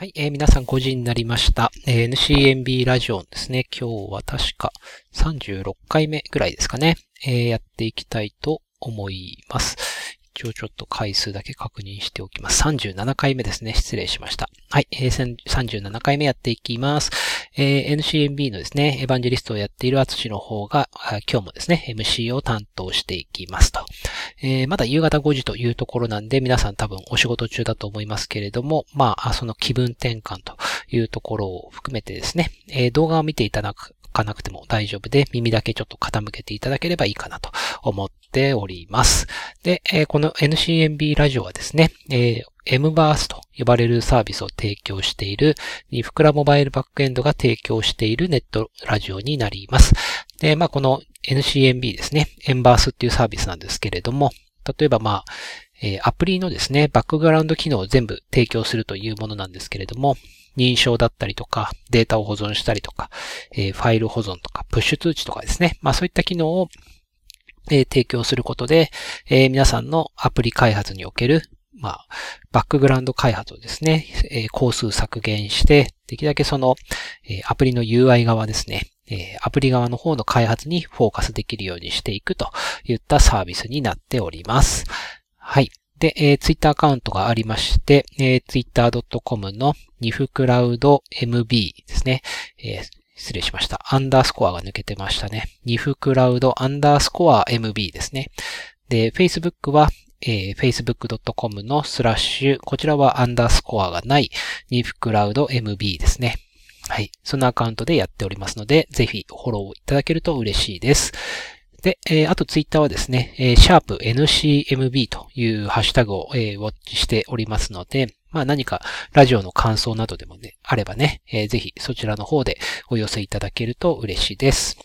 はい、えー、皆さん5時になりました。えー、NCNB ラジオですね。今日は確か36回目ぐらいですかね。えー、やっていきたいと思います。一応ちょっと回数だけ確認しておきます。37回目ですね。失礼しました。はい、えー、37回目やっていきます。えー、NCNB のですね、エヴァンジェリストをやっているアツシの方が、今日もですね、MC を担当していきますと。えー、まだ夕方5時というところなんで、皆さん多分お仕事中だと思いますけれども、まあ、その気分転換というところを含めてですね、えー、動画を見ていただくかなくても大丈夫で、耳だけちょっと傾けていただければいいかなと思っております。で、えー、この NCNB ラジオはですね、えー、MBARS と呼ばれるサービスを提供している、ニフクラモバイルバックエンドが提供しているネットラジオになります。で、まあ、この NCNB ですね、MBARS っていうサービスなんですけれども、例えばまあ、えー、アプリのですね、バックグラウンド機能を全部提供するというものなんですけれども、認証だったりとか、データを保存したりとか、えー、ファイル保存とか、プッシュ通知とかですね。まあそういった機能を、えー、提供することで、えー、皆さんのアプリ開発における、まあ、バックグラウンド開発をですね、えー、工数削減して、できるだけその、え、アプリの UI 側ですね、え、アプリ側の方の開発にフォーカスできるようにしていくといったサービスになっております。はい。で、えー、ツイッターアカウントがありまして、えー、twitter.com のニフクラウド MB ですね。えー、失礼しました。アンダースコアが抜けてましたね。ニフクラウドアンダースコア MB ですね。で、Facebook は、えー、facebook.com のスラッシュ、こちらはアンダースコアがないニフクラウド MB ですね。はい。そのアカウントでやっておりますので、ぜひフォローいただけると嬉しいです。で、えー、あとツイッターはですね、えー、シャープ NCMB というハッシュタグを、えー、ウォッチしておりますので、まあ何かラジオの感想などでもね、あればね、えー、ぜひそちらの方でお寄せいただけると嬉しいです。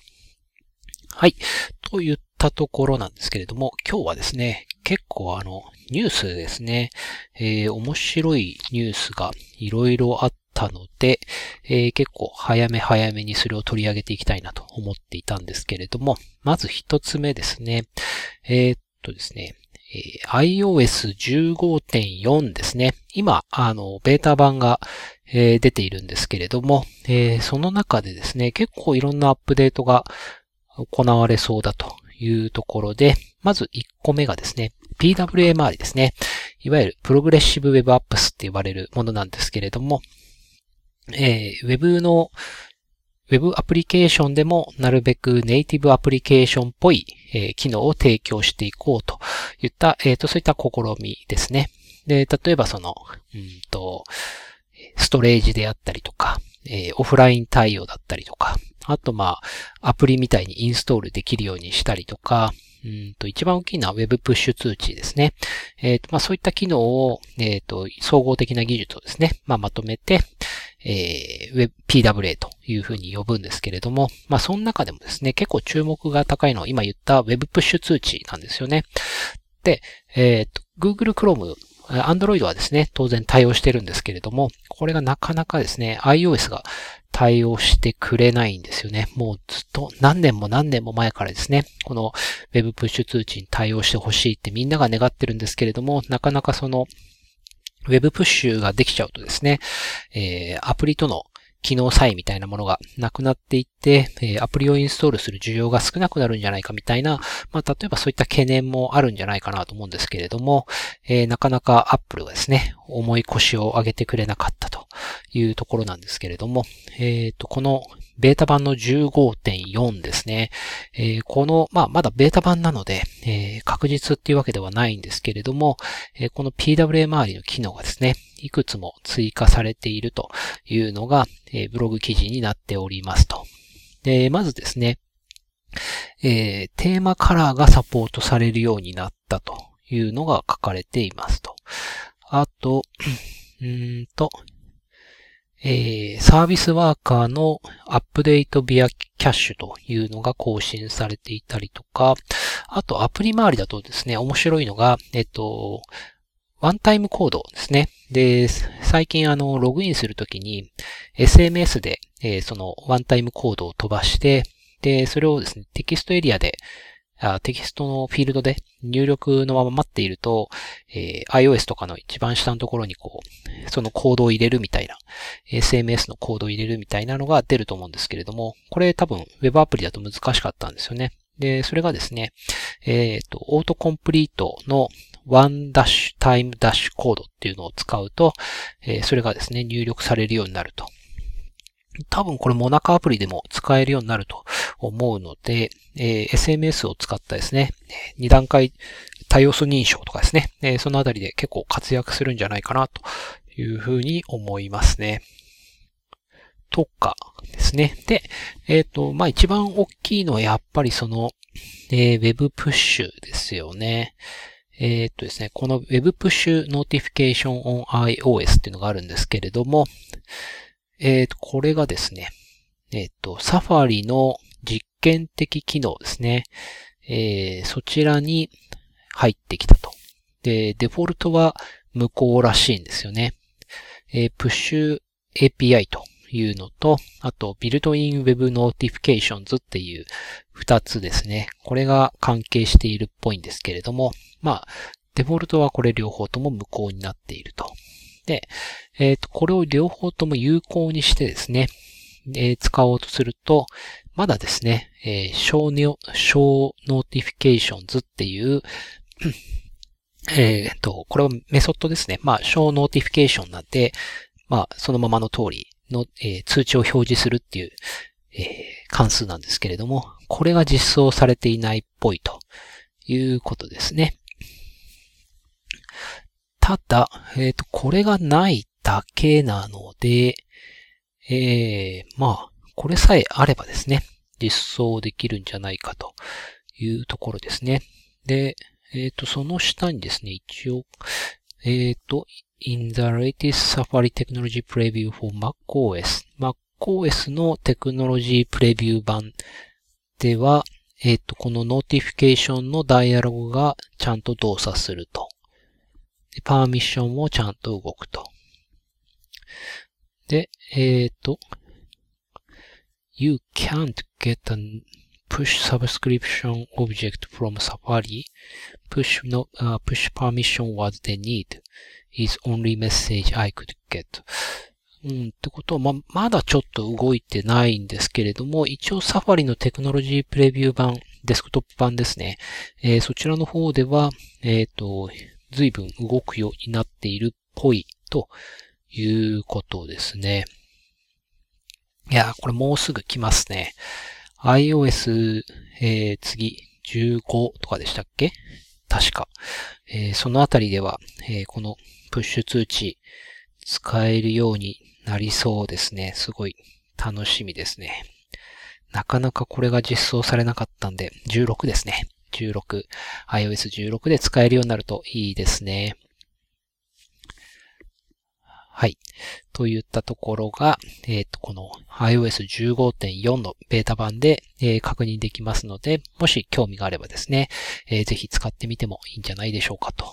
はい。と言ったところなんですけれども、今日はですね、結構あの、ニュースですね、えー、面白いニュースがいろいろあったので、えー、結構早め早めにそれを取り上げていきたいなと思っていたんですけれども、まず一つ目ですね。えー、っとですね、iOS15.4 ですね。今、あの、ベータ版が、え、出ているんですけれども、え、その中でですね、結構いろんなアップデートが行われそうだというところで、まず1個目がですね、PWA 周りですね。いわゆるプログレッシブウェブアップスって呼ばれるものなんですけれども、えー、ウェブの、ウェブアプリケーションでもなるべくネイティブアプリケーションっぽい、機能を提供していこうといった、えっ、ー、と、そういった試みですね。で、例えばその、うんと、ストレージであったりとか、え、オフライン対応だったりとか、あとまあ、アプリみたいにインストールできるようにしたりとか、うんと、一番大きいのは Web プッシュ通知ですね。えっ、ー、と、まあそういった機能を、えっ、ー、と、総合的な技術をですね、まあまとめて、えー、PWA というふうに呼ぶんですけれども、まあその中でもですね、結構注目が高いのは今言った Web プッシュ通知なんですよね。で、えっ、ー、と、Google Chrome Android はですね、当然対応してるんですけれども、これがなかなかですね、iOS が対応してくれないんですよね。もうずっと何年も何年も前からですね、この Web プッシュ通知に対応してほしいってみんなが願ってるんですけれども、なかなかそのウェブプッシュができちゃうとですね、えー、アプリとの機能差異みたいなものがなくなっていって、えアプリをインストールする需要が少なくなるんじゃないかみたいな、まあ、例えばそういった懸念もあるんじゃないかなと思うんですけれども、えー、なかなか Apple がですね、重い腰を上げてくれなかったというところなんですけれども、えっ、ー、と、このベータ版の15.4ですね。えー、この、まあ、まだベータ版なので、えー、確実っていうわけではないんですけれども、えー、この PWA 周りの機能がですね、いくつも追加されているというのが、えブログ記事になっておりますと。で、まずですね、えテーマカラーがサポートされるようになったというのが書かれていますと。あと、うんと、えー、サービスワーカーのアップデートビアキャッシュというのが更新されていたりとか、あとアプリ周りだとですね、面白いのが、えっと、ワンタイムコードですね。で、最近あの、ログインするときに SMS で、えー、そのワンタイムコードを飛ばして、で、それをですね、テキストエリアであテキストのフィールドで入力のまま待っていると、えー、iOS とかの一番下のところにこう、そのコードを入れるみたいな、SMS のコードを入れるみたいなのが出ると思うんですけれども、これ多分 Web アプリだと難しかったんですよね。で、それがですね、えっ、ー、と、オートコンプリートの one dash time dash コードっていうのを使うと、えー、それがですね、入力されるようになると。多分これモナカアプリでも使えるようになると思うので、えー、SMS を使ったですね、二段階多要素認証とかですね、えー、そのあたりで結構活躍するんじゃないかなというふうに思いますね。とかですね。で、えっ、ー、と、まあ、一番大きいのはやっぱりその、えー、Web プッシュですよね。えっ、ー、とですね、この Web プッシュ Notification on iOS っていうのがあるんですけれども、えっ、ー、と、これがですね、えっ、ー、と、Safari の実験的機能ですね。えー、そちらに入ってきたと。で、デフォルトは無効らしいんですよね。えー、プッシュ API というのと、あと、ビルトイン Web Notifications っていう二つですね。これが関係しているっぽいんですけれども、まあ、デフォルトはこれ両方とも無効になっていると。で、えっ、ー、と、これを両方とも有効にしてですね、えー、使おうとすると、まだですね、えー、show, show notifications っていうえっと、これはメソッドですね。まあ、show notification なんで、まあ、そのままの通りの、えー、通知を表示するっていう、えー、関数なんですけれども、これが実装されていないっぽいということですね。ただ、えっ、ー、と、これがないだけなので、えー、まあ、これさえあればですね、実装できるんじゃないかというところですね。で、えっ、ー、と、その下にですね、一応、えっ、ー、と、in the latest Safari Technology Preview for macOS。macOS のテクノロジープレビュー版では、えっ、ー、と、この notification のダイアログがちゃんと動作すると。で、パーミッションもちゃんと動くと。で、えっ、ー、と、You can't get a push subscription object from Safari. Push, no, uh, push permission was denied is only message I could get. うん、ってことは、ま、まだちょっと動いてないんですけれども、一応 Safari の Technology Preview 版、デスクトップ版ですね。えー、そちらの方では、えっ、ー、と、随分動くようになっているっぽいということですね。いや、これもうすぐ来ますね。iOS、えー、次、15とかでしたっけ？確か。えー、そのあたりでは、えー、このプッシュ通知使えるようになりそうですね。すごい楽しみですね。なかなかこれが実装されなかったんで、16ですね。16、iOS16 で使えるようになるといいですね。はい。といったところが、えっ、ー、と、この iOS15.4 のベータ版で、えー、確認できますので、もし興味があればですね、えー、ぜひ使ってみてもいいんじゃないでしょうかと。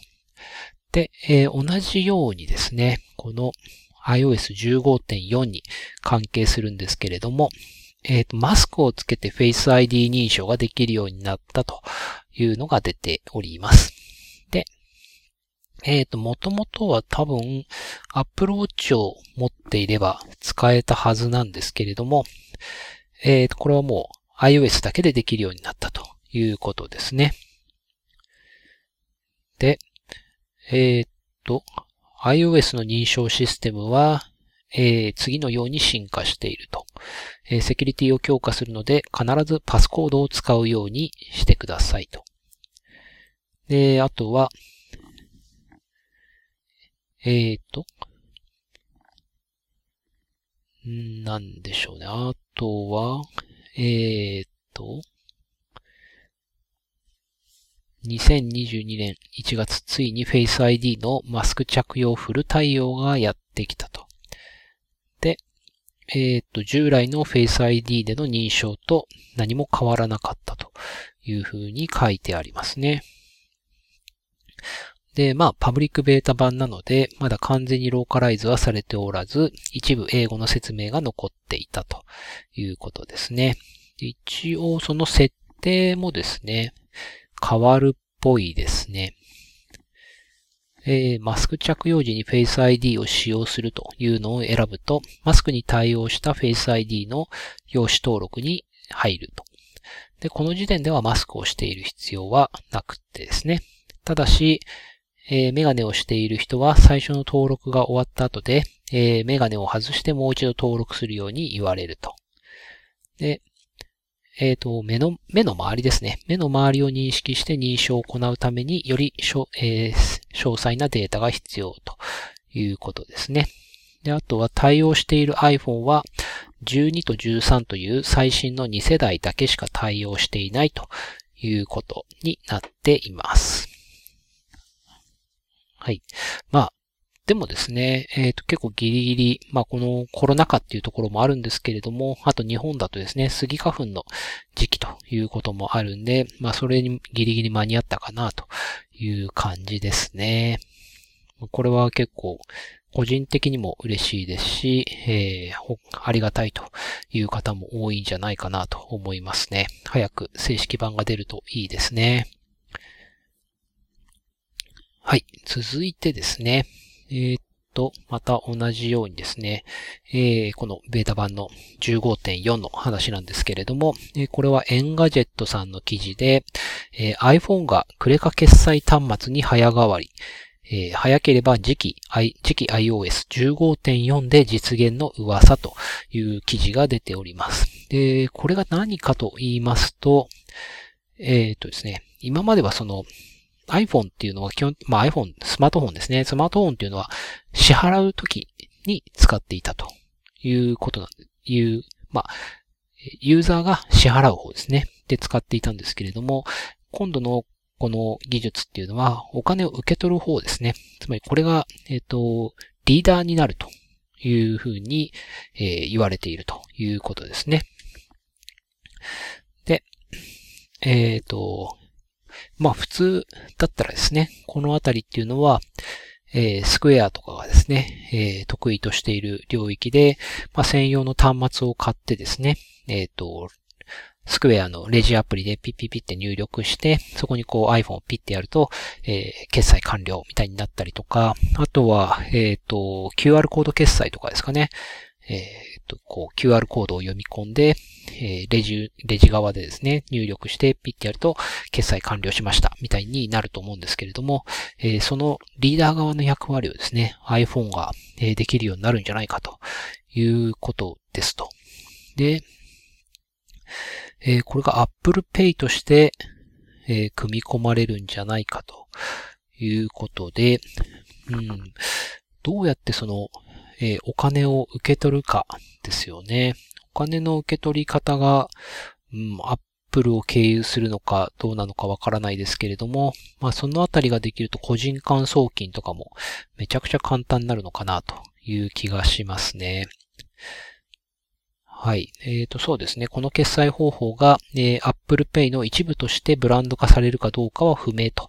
で、え同じようにですね、この iOS15.4 に関係するんですけれども、えっ、と、マスクをつけて Face ID 認証ができるようになったというのが出ております。でえっ、ー、と、もともとは多分、アプローチを持っていれば使えたはずなんですけれども、えっ、ー、と、これはもう iOS だけでできるようになったということですね。で、えっ、ー、と、iOS の認証システムは、えー、次のように進化していると。えー、セキュリティを強化するので、必ずパスコードを使うようにしてくださいと。で、あとは、えーと、なんでしょうね。あとは、えーと、2022年1月ついに Face ID のマスク着用フル対応がやってきたと。えっ、と、従来の Face ID での認証と何も変わらなかったというふうに書いてありますね。で、まあ、パブリックベータ版なので、まだ完全にローカライズはされておらず、一部英語の説明が残っていたということですね。一応、その設定もですね、変わるっぽいですね。えー、マスク着用時に Face ID を使用するというのを選ぶと、マスクに対応した Face ID の用紙登録に入ると。で、この時点ではマスクをしている必要はなくてですね。ただし、えー、メガネをしている人は最初の登録が終わった後で、えー、メガネを外してもう一度登録するように言われると。で、えっ、ー、と、目の、目の周りですね。目の周りを認識して認証を行うためにより、えー、詳細なデータが必要ということですね。で、あとは対応している iPhone は12と13という最新の2世代だけしか対応していないということになっています。はい。まあ、でもですね、えっ、ー、と、結構ギリギリ、まあ、このコロナ禍っていうところもあるんですけれども、あと日本だとですね、スギ花粉の時期ということもあるんで、まあ、それにギリギリ間に合ったかなという感じですね。これは結構、個人的にも嬉しいですし、えー、ありがたいという方も多いんじゃないかなと思いますね。早く正式版が出るといいですね。はい。続いてですね。えー、っと、また同じようにですね、えー、このベータ版の15.4の話なんですけれども、えー、これは Engadget さんの記事で、えー、iPhone がクレカ決済端末に早変わり、えー、早ければ次期、I、次期 iOS15.4 で実現の噂という記事が出ております。で、これが何かと言いますと、えっ、とですね、今まではその iPhone っていうのは基本、まあ iPhone、スマートフォンですね。スマートフォンっていうのは支払うときに使っていたということなんで、いう、まあ、ユーザーが支払う方ですね。で使っていたんですけれども、今度のこの技術っていうのはお金を受け取る方ですね。つまりこれが、えっ、ー、と、リーダーになるというふうに、えー、言われているということですね。で、えっ、ー、と、まあ普通だったらですね、このあたりっていうのは、えー、スクエアとかがですね、えー、得意としている領域で、まあ、専用の端末を買ってですね、えっ、ー、と、スクエアのレジアプリでピッピッピって入力して、そこにこう iPhone をピッてやると、えー、決済完了みたいになったりとか、あとは、えっ、と、QR コード決済とかですかね。え、と、こう QR コードを読み込んで、えレジ、レジ側でですね、入力してピッてやると決済完了しましたみたいになると思うんですけれども、えそのリーダー側の役割をですね、iPhone が、えできるようになるんじゃないかということですと。で、えー、これが Apple Pay として、えー、組み込まれるんじゃないかということで、うん、どうやってその、えー、お金を受け取るかですよね。お金の受け取り方が、うん、Apple を経由するのかどうなのかわからないですけれども、まあそのあたりができると個人間送金とかもめちゃくちゃ簡単になるのかなという気がしますね。はい。えっ、ー、と、そうですね。この決済方法が、えー、Apple Pay の一部としてブランド化されるかどうかは不明と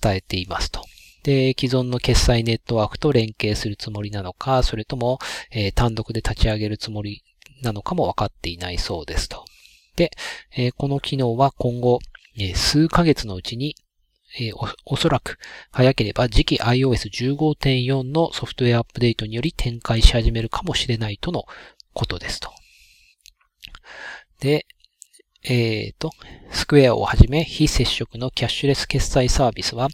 伝えていますと。で、既存の決済ネットワークと連携するつもりなのか、それとも、えー、単独で立ち上げるつもりなのかも分かっていないそうですと。で、えー、この機能は今後、えー、数ヶ月のうちに、え、おおそらく早ければ次期 iOS15.4 のソフトウェアアップデートにより展開し始めるかもしれないとのことですと。で、えっ、ー、と、スクエアをはじめ非接触のキャッシュレス決済サービスは、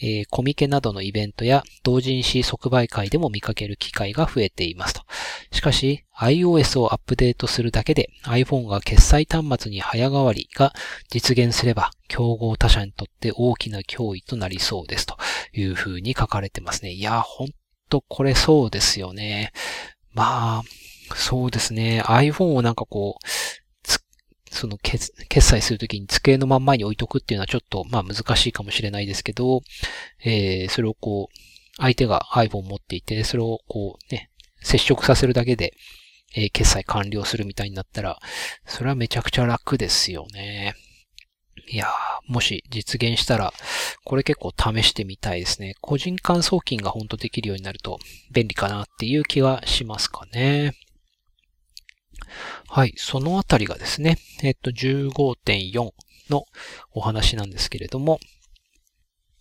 えー、コミケなどのイベントや同人誌即売会でも見かける機会が増えていますと。しかし、iOS をアップデートするだけで iPhone が決済端末に早変わりが実現すれば、競合他社にとって大きな脅威となりそうですというふうに書かれてますね。いや、ほんとこれそうですよね。まあ、そうですね。iPhone をなんかこう、その決済するときに机のまんまに置いとくっていうのはちょっとまあ難しいかもしれないですけど、えー、それをこう、相手が iPhone を持っていて、それをこうね、接触させるだけで、えー、決済完了するみたいになったら、それはめちゃくちゃ楽ですよね。いやー、もし実現したら、これ結構試してみたいですね。個人間送金がほんとできるようになると便利かなっていう気はしますかね。はい。そのあたりがですね、えっと、15.4のお話なんですけれども、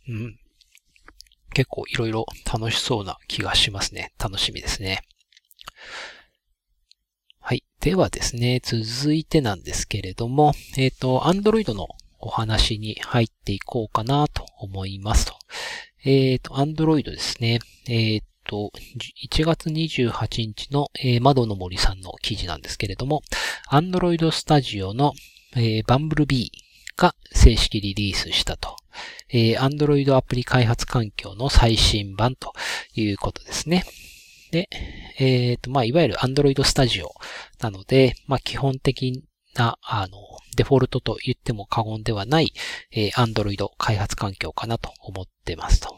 うん。結構いろいろ楽しそうな気がしますね。楽しみですね。はい。ではですね、続いてなんですけれども、えっ、ー、と、Android のお話に入っていこうかなと思いますと。えっ、ー、と、Android ですね。えっ、ー、と、1月28日の、えー、窓の森さんの記事なんですけれども、Android Studio の、えー、Bumblebee が正式リリースしたと。えー、Android アプリ開発環境の最新版ということですね。で、えっ、ー、と、まあ、いわゆる Android Studio なので、まあ、基本的な、あの、デフォルトと言っても過言ではない、えー、Android 開発環境かなと思ってますと。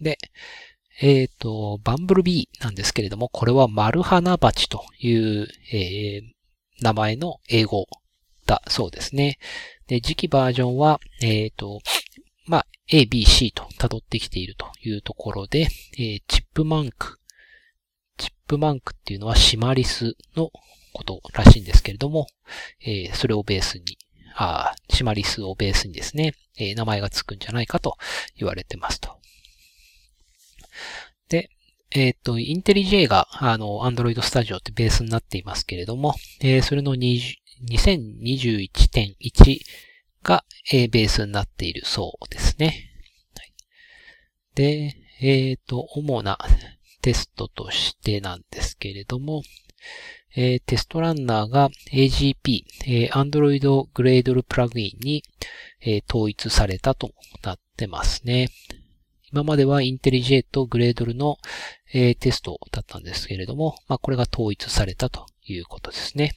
で、えっ、ー、と、バンブルビーなんですけれども、これはマルハナバチという、えー、名前の英語だそうですね。で、次期バージョンは、えっ、ー、と、まあ、A, B, C と辿ってきているというところで、え、チップマンク。チップマンクっていうのはシマリスのことらしいんですけれども、え、それをベースに、あシマリスをベースにですね、え、名前がつくんじゃないかと言われてますと。で、えっ、ー、と、インテリ J が、あの、Android Studio ってベースになっていますけれども、えー、それの2021.1が、えー、ベースになっているそうですね。はい、で、えっ、ー、と、主なテストとしてなんですけれども、えー、テストランナーが AGP、えー、Android Gradle プラグインに、えー、統一されたとなってますね。今までは IntelliJ と Gradle の、えー、テストだったんですけれども、まあ、これが統一されたということですね。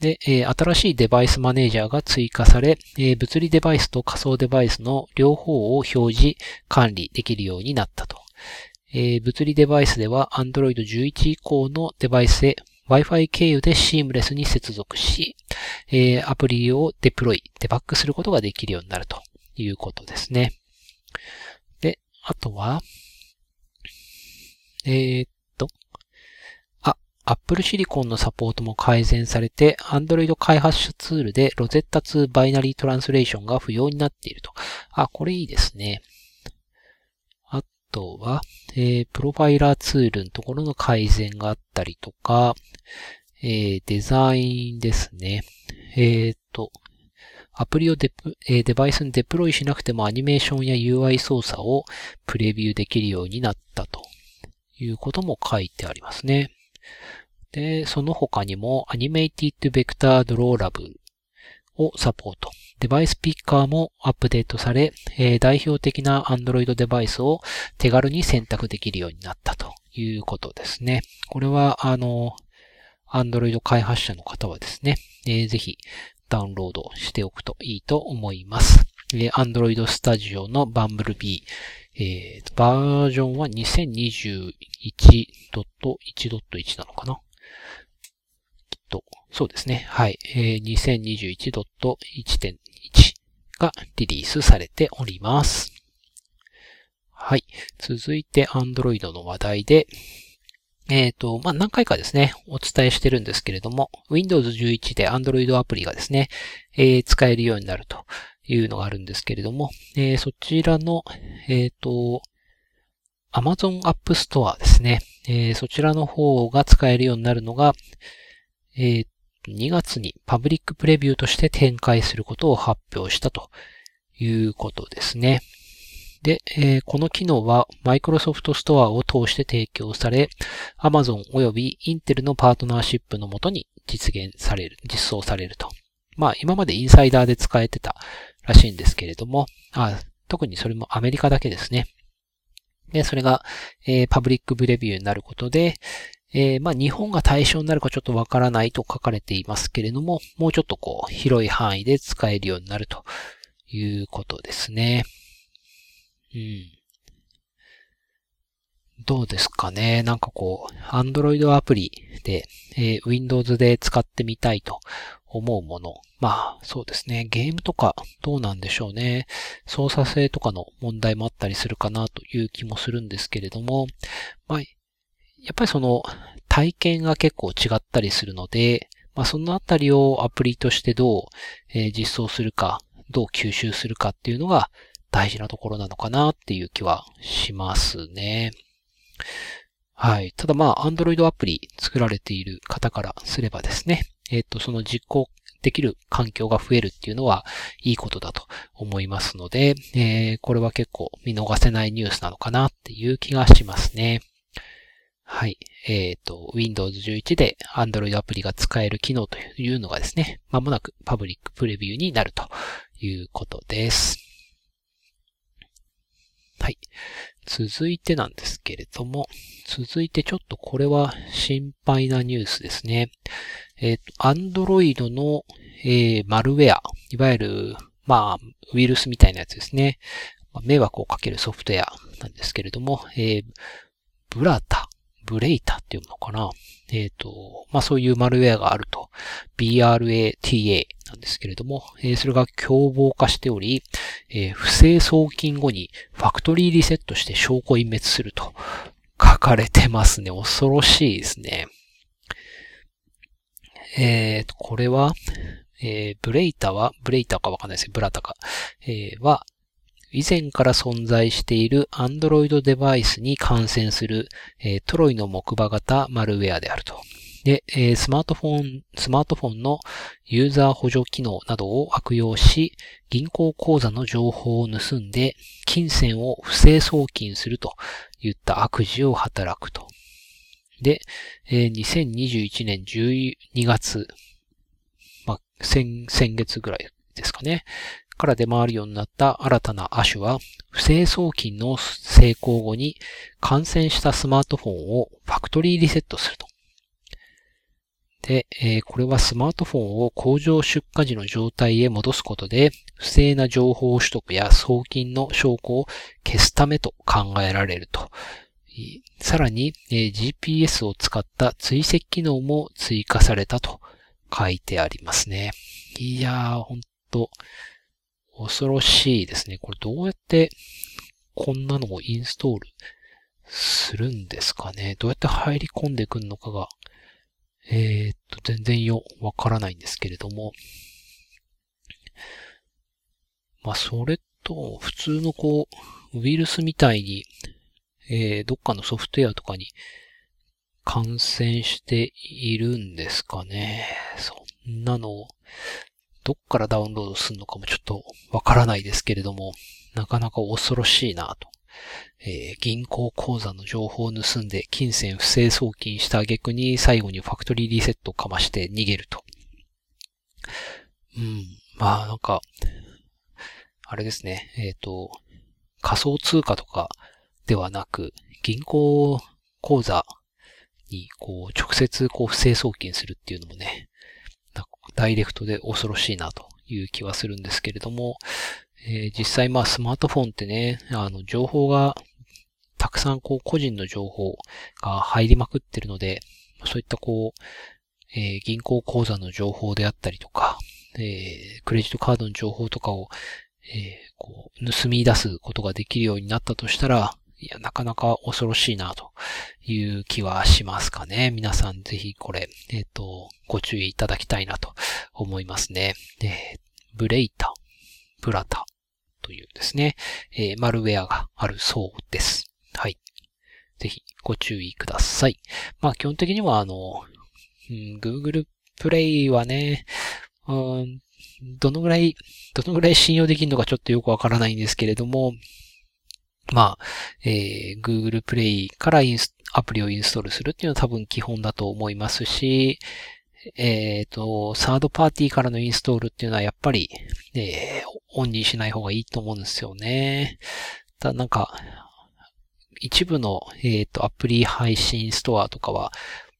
で、えー、新しいデバイスマネージャーが追加され、えー、物理デバイスと仮想デバイスの両方を表示、管理できるようになったと。えー、物理デバイスでは Android 11以降のデバイスへ Wi-Fi 経由でシームレスに接続し、え、アプリをデプロイ、デバッグすることができるようになるということですね。あとは、えー、っと、あ、Apple Silicon のサポートも改善されて、Android 開発者ツールで Rosetta 2バイナリートランスレーションが不要になっていると。あ、これいいですね。あとは、えー、プロファイラーツールのところの改善があったりとか、えー、デザインですね。えっ、と、アプリをデ、バイスにデプロイしなくてもアニメーションや UI 操作をプレビューできるようになったということも書いてありますね。で、その他にも Animated Vector Draw Lab をサポート。デバイスピッカーもアップデートされ、えー、代表的な Android デバイスを手軽に選択できるようになったということですね。これは、あの、Android 開発者の方はですね、えー、ぜひダウンロードしておくといいと思います。えー、Android Studio の Bumblebee、えー、バージョンは2021.1.1なのかな？きっと、そうですね。はい。えー、2021.1.1がリリースされております。はい。続いて Android の話題で、えっ、ー、と、まあ、何回かですね、お伝えしてるんですけれども、Windows 11で Android アプリがですね、えー、使えるようになるというのがあるんですけれども、えー、そちらの、えっ、と、Amazon App Store ですね、えそちらの方が使えるようになるのが、え2月にパブリックプレビューとして展開することを発表したということですね。で、えー、この機能は Microsoft Store を通して提供され、Amazon 及び Intel のパートナーシップのもとに実現される、実装されると。まあ、今までインサイダーで使えてたらしいんですけれども、あ特にそれもアメリカだけですね。で、それが、えー、パブリックプレビューになることで、えー、まあ、日本が対象になるかちょっとわからないと書かれていますけれども、もうちょっとこう、広い範囲で使えるようになるということですね。うん。どうですかねなんかこう、Android アプリで、えー、Windows で使ってみたいと思うもの。まあ、そうですね。ゲームとかどうなんでしょうね。操作性とかの問題もあったりするかなという気もするんですけれども、まあ、やっぱりその体験が結構違ったりするので、まあ、そのあたりをアプリとしてどう、えー、実装するか、どう吸収するかっていうのが大事なところなのかなっていう気はしますね。はい。ただまあ、Android アプリ作られている方からすればですね、えっ、ー、と、その実行できる環境が増えるっていうのはいいことだと思いますので、えー、これは結構見逃せないニュースなのかなっていう気がしますね。はい。えっ、ー、と、Windows 11で Android アプリが使える機能というのがですね、まもなくパブリックプレビューになるということです。はい。続いてなんですけれども、続いてちょっとこれは心配なニュースですね。えっ、ー、と、Android の、えー、マルウェア、いわゆる、まあ、ウイルスみたいなやつですね。迷惑をかけるソフトウェアなんですけれども、えー、ブラタ、ブレイタっていうのかな？えっ、ー、と、まあそういうマルウェアがあると。BRATA なんですけれども、えー、それが凶暴化しており、えー、不正送金後にファクトリーリセットして証拠隠滅すると書かれてますね。恐ろしいですね。えっ、と、これは、えブレイタは、ブレイタかわかんないですけど、ブラタか、えは、以前から存在している Android デバイスに感染する、えー、トロイの木馬型マルウェアであると。で、えー、スマートフォン、スマートフォンのユーザー補助機能などを悪用し、銀行口座の情報を盗んで、金銭を不正送金するといった悪事を働くと。で、えー、2021年12月、まあ、先、先月ぐらいですかね。から出回るようになった新たな亜種は、不正送金の成功後に感染したスマートフォンをファクトリーリセットすると。で、えー、これはスマートフォンを工場出荷時の状態へ戻すことで、不正な情報取得や送金の証拠を消すためと考えられると。さらに、えー、GPS を使った追跡機能も追加されたと書いてありますね。いやー、ほんと、恐ろしいですね。これどうやってこんなのをインストールするんですかね？どうやって入り込んでくんのかが、えー、っと、全然よ、わからないんですけれども。まあ、それと、普通のこう、ウイルスみたいに、えー、どっかのソフトウェアとかに感染しているんですかね。そんなのをどっからダウンロードするのかもちょっとわからないですけれども、なかなか恐ろしいなと。えー、銀行口座の情報を盗んで金銭不正送金した挙句に最後にファクトリーリセットをかまして逃げると。うん。まあなんか、あれですね。えっ、ー、と、仮想通貨とかではなく、銀行口座にこう直接こう不正送金するっていうのもね、ダイレクトで恐ろしいなという気はするんですけれども、えー、実際まあスマートフォンってね、あの情報がたくさんこう個人の情報が入りまくってるので、そういったこう、えー、銀行口座の情報であったりとか、えー、クレジットカードの情報とかを、えー、こう盗み出すことができるようになったとしたら、いや、なかなか恐ろしいなという気はしますかね。皆さんぜひこれ、えっ、ー、と、ご注意いただきたいなと思いますね。えブレイタ、ブラタというですね、えー、マルウェアがあるそうです。はい。ぜひご注意ください。まあ基本的にはあの、うん、Google プレイはね、うん、どのぐらい、どのぐらい信用できるのかちょっとよくわからないんですけれども、まあ、えー、Google Play からインスアプリをインストールするっていうのは多分基本だと思いますし、えっ、ー、と、サードパーティーからのインストールっていうのはやっぱり、えー、オンにしない方がいいと思うんですよね。ただなんか、一部の、えっ、ー、と、アプリ配信ストアとかは、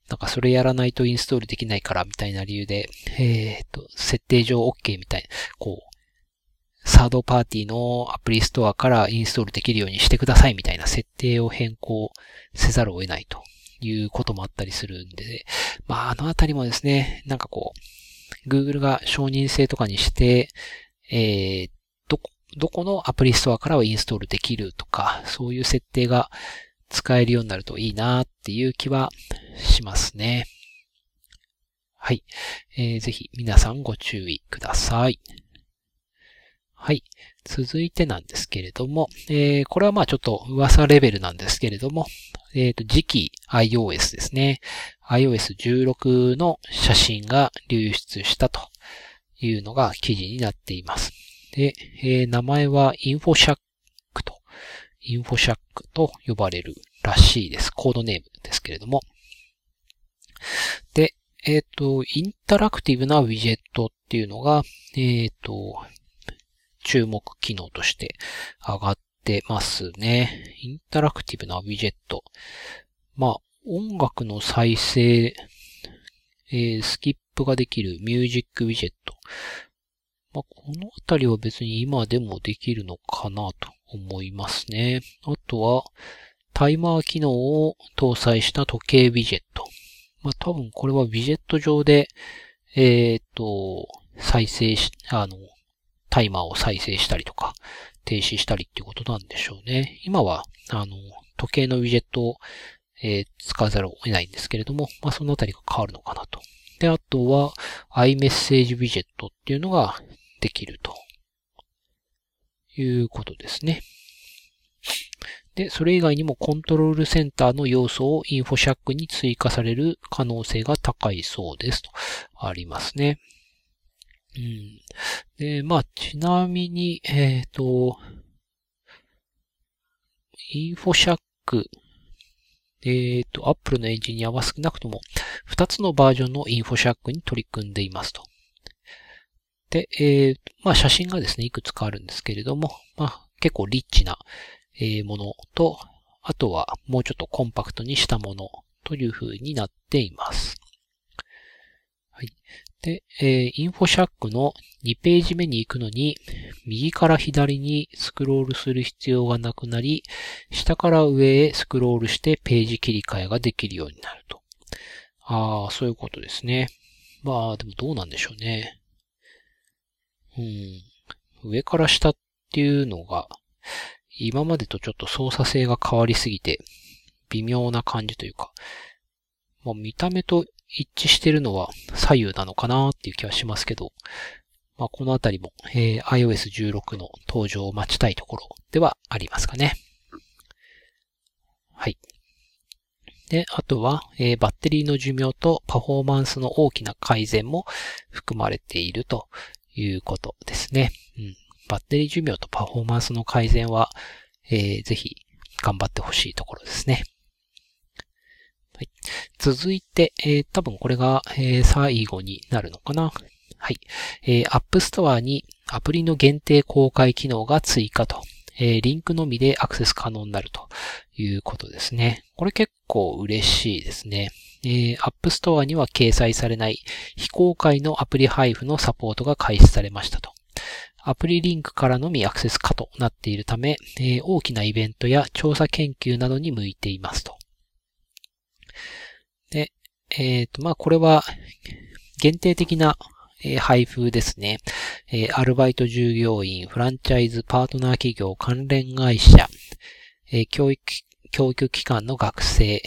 なんかそれやらないとインストールできないからみたいな理由で、えっ、と、設定上 OK みたいな、こう、サードパーティーのアプリストアからインストールできるようにしてくださいみたいな設定を変更せざるを得ないということもあったりするんで、まあ、あのあたりもですね、なんかこう、Google が承認制とかにして、えー、どこ、どこのアプリストアからはインストールできるとか、そういう設定が使えるようになるといいなっていう気はしますね。はい。えー、ぜひ皆さんご注意ください。はい。続いてなんですけれども、えー、これはまあちょっと噂レベルなんですけれども、えっ、ー、と、次期 iOS ですね。iOS16 の写真が流出したというのが記事になっています。で、えー、名前は InfoShack と、InfoShack と呼ばれるらしいです。コードネームですけれども。で、えっ、と、インタラクティブなウィジェットっていうのが、えっ、ー、と、注目機能として上がってますね。インタラクティブなウィジェット。まあ、音楽の再生、えー、スキップができるミュージックウィジェット。まあ、このあたりは別に今でもできるのかなと思いますね。あとは、タイマー機能を搭載した時計ウィジェット。まあ、多分これはウィジェット上で、えっ、と、再生し、あの、タイマーを再生したりとか、停止したりっていうことなんでしょうね。今は、あの、時計のウィジェットを、えー、使わざるを得ないんですけれども、まあ、そのあたりが変わるのかなと。で、あとは、iMessage ウィジェットっていうのができるということですね。で、それ以外にもコントロールセンターの要素をインフォシャックに追加される可能性が高いそうですとありますね。うん。で、まあ、ちなみに、えっ、ー、と、インフォシャック、えっ、ー、と、Apple のエンジニアは少なくとも2つのバージョンのインフォシャックに取り組んでいますと。で、えー、まあ写真がですね、いくつかあるんですけれども、まあ結構リッチな、えものと、あとはもうちょっとコンパクトにしたものという風になっています。はい。で、えー、インフォシャックの2ページ目に行くのに、右から左にスクロールする必要がなくなり、下から上へスクロールしてページ切り替えができるようになると。ああ、そういうことですね。まあ、でもどうなんでしょうね。うん。上から下っていうのが、今までとちょっと操作性が変わりすぎて、微妙な感じというか、まあ、見た目と一致してるのは左右なのかなっていう気はしますけど、まあ、このあたりも、えー、iOS16 の登場を待ちたいところではありますかね。はい。で、あとは、えー、バッテリーの寿命とパフォーマンスの大きな改善も含まれているということですね。うん。バッテリー寿命とパフォーマンスの改善は、えー、ぜひ頑張ってほしいところですね。はい、続いて、えー、多分これが、えー、最後になるのかな。はい。えー、App Store にアプリの限定公開機能が追加と、えー、リンクのみでアクセス可能になるということですね。これ結構嬉しいですね。えー、App Store には掲載されない非公開のアプリ配布のサポートが開始されましたと。アプリリンクからのみアクセス可となっているため、えー、大きなイベントや調査研究などに向いていますと。えっ、ー、と、まあ、これは限定的な、えー、配布ですね。えー、アルバイト従業員、フランチャイズ、パートナー企業、関連会社、え教育、教育機関の学生、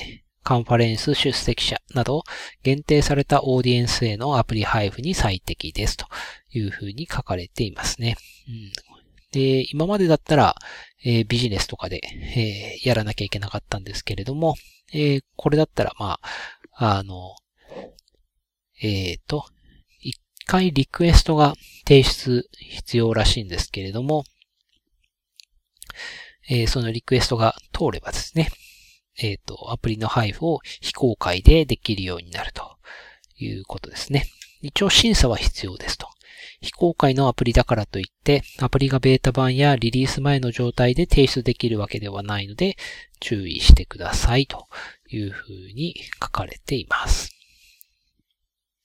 カンファレンス出席者など限定されたオーディエンスへのアプリ配布に最適ですというふうに書かれていますね。うん、で、今までだったら、えー、ビジネスとかで、えー、やらなきゃいけなかったんですけれども、えー、これだったら、まあ、あの、えっ、と、一回リクエストが提出必要らしいんですけれども、えそのリクエストが通ればですね、えっ、ー、と、アプリの配布を非公開でできるようになるということですね。一応審査は必要ですと。非公開のアプリだからといって、アプリがベータ版やリリース前の状態で提出できるわけではないので、注意してくださいというふうに書かれています。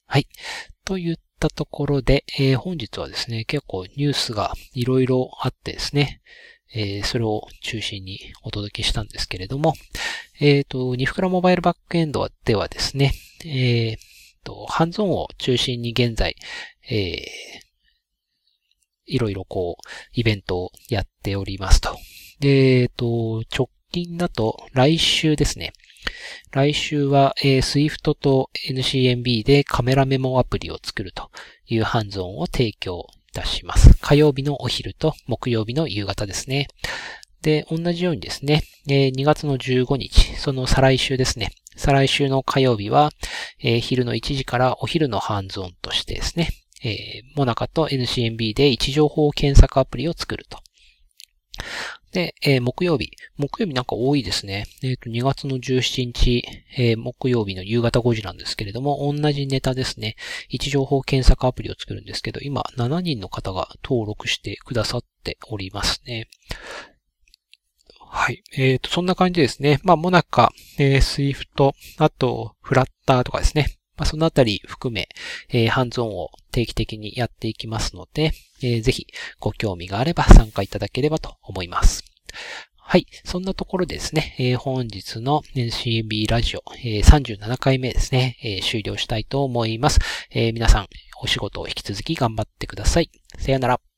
はい。といったところで、えー、本日はですね、結構ニュースがいろいろあってですね、えー、それを中心にお届けしたんですけれども、えっ、ー、と、ニフクラモバイルバックエンドではですね、えっ、と、ハンズオンを中心に現在、えー、いろいろこう、イベントをやっておりますと。で、えっ、と、直近だと来週ですね、来週は、えー、Swift と NCMB でカメラメモアプリを作るというハンズオンを提供いたします。火曜日のお昼と木曜日の夕方ですね。で、同じようにですね、えー、2月の15日、その再来週ですね。再来週の火曜日は、えー、昼の1時からお昼のハンズオンとしてですね、えー、 Monaca と NCMB で位置情報検索アプリを作ると。で、えー、木曜日。木曜日なんか多いですね。えっ、ー、と、2月の17日、えー、木曜日の夕方5時なんですけれども、同じネタですね。位置情報検索アプリを作るんですけど、今、7人の方が登録してくださっておりますね。はい。えっ、ー、と、そんな感じですね。まあ、 Monaca、えー、 Swift、あと、 Flutter とかですね。まあ、そのあたり含め、えー、ハンズオンを定期的にやっていきますので、えー、ぜひご興味があれば参加いただければと思います。はい。そんなところでですね、えー、本日の NCB ラジオ、えー、37回目ですね、えー、終了したいと思います。え、皆さん、お仕事を引き続き頑張ってください。さよなら。